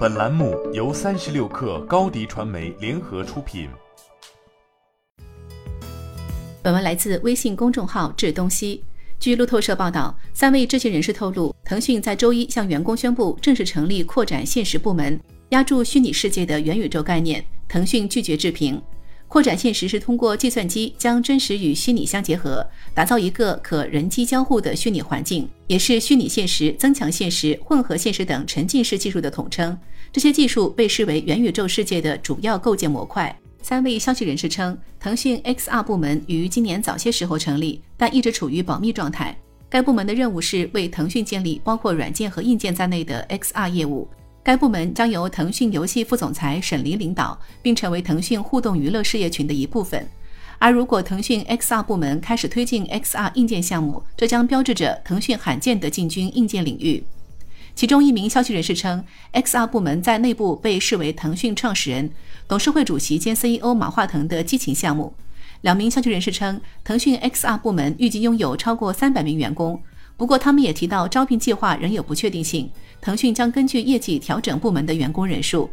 本栏目由三十六氪高低传媒联合出品。本文来自微信公众号“智东西”。据路透社报道，三位知情人士透露，腾讯在周一向员工宣布正式成立扩展现实部门，压住虚拟世界的元宇宙概念。腾讯拒绝置评。扩展现实是通过计算机将真实与虚拟相结合，打造一个可人机交互的虚拟环境，也是虚拟现实、增强现实、混合现实等沉浸式技术的统称。这些技术被视为元宇宙世界的主要构建模块。三位消息人士称，腾讯 XR 部门于今年早些时候成立，但一直处于保密状态。该部门的任务是为腾讯建立包括软件和硬件在内的 XR 业务。该部门将由腾讯游戏副总裁沈黎领导，并成为腾讯互动娱乐事业群的一部分。而如果腾讯 XR 部门开始推进 XR 硬件项目，这将标志着腾讯罕见的进军硬件领域。其中一名消息人士称，XR 部门在内部被视为腾讯创始人、董事会主席兼 CEO 马化腾的激情项目。两名消息人士称，腾讯 XR 部门预计拥有超过三百名员工。不过，他们也提到招聘计划仍有不确定性。腾讯将根据业绩调整部门的员工人数。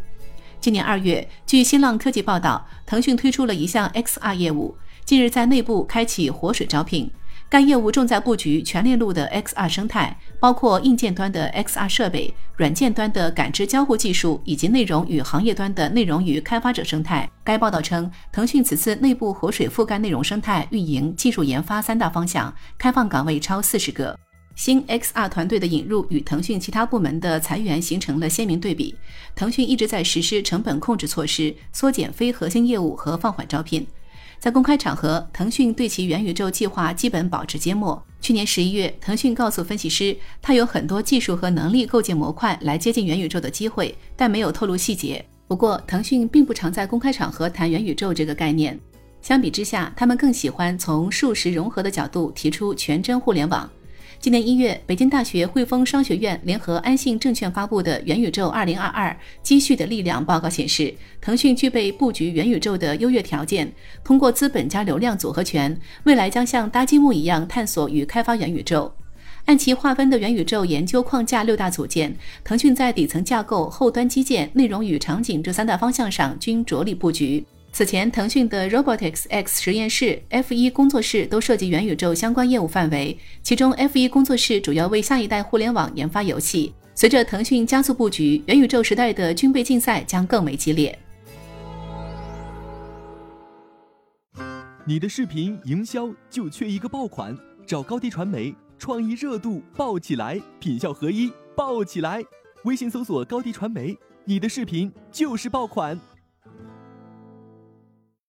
今年二月，据新浪科技报道，腾讯推出了一项 XR 业务，近日在内部开启活水招聘。该业务重在布局全链路的 XR 生态，包括硬件端的 XR 设备、软件端的感知交互技术以及内容与行业端的内容与开发者生态。该报道称，腾讯此次内部活水覆盖内容生态、运营、技术研发三大方向，开放岗位超四十个。新 XR 团队的引入与腾讯其他部门的裁员形成了鲜明对比。腾讯一直在实施成本控制措施，缩减非核心业务和放缓招聘。在公开场合，腾讯对其元宇宙计划基本保持缄默。去年十一月，腾讯告诉分析师，它有很多技术和能力构建模块来接近元宇宙的机会，但没有透露细节。不过，腾讯并不常在公开场合谈元宇宙这个概念。相比之下，他们更喜欢从数实融合的角度提出全真互联网。今年一月，北京大学汇丰商学院联合安信证券发布的《元宇宙2022：积蓄的力量》报告显示，腾讯具备布局元宇宙的优越条件。通过资本加流量组合拳，未来将像搭积木一样探索与开发元宇宙。按其划分的元宇宙研究框架六大组件，腾讯在底层架构、后端基建、内容与场景这三大方向上均着力布局。此前，腾讯的 Robotics X 实验室、F 一工作室都涉及元宇宙相关业务范围。其中，F 一工作室主要为下一代互联网研发游戏。随着腾讯加速布局，元宇宙时代的军备竞赛将更为激烈。你的视频营销就缺一个爆款，找高低传媒，创意热度爆起来，品效合一爆起来。微信搜索高低传媒，你的视频就是爆款。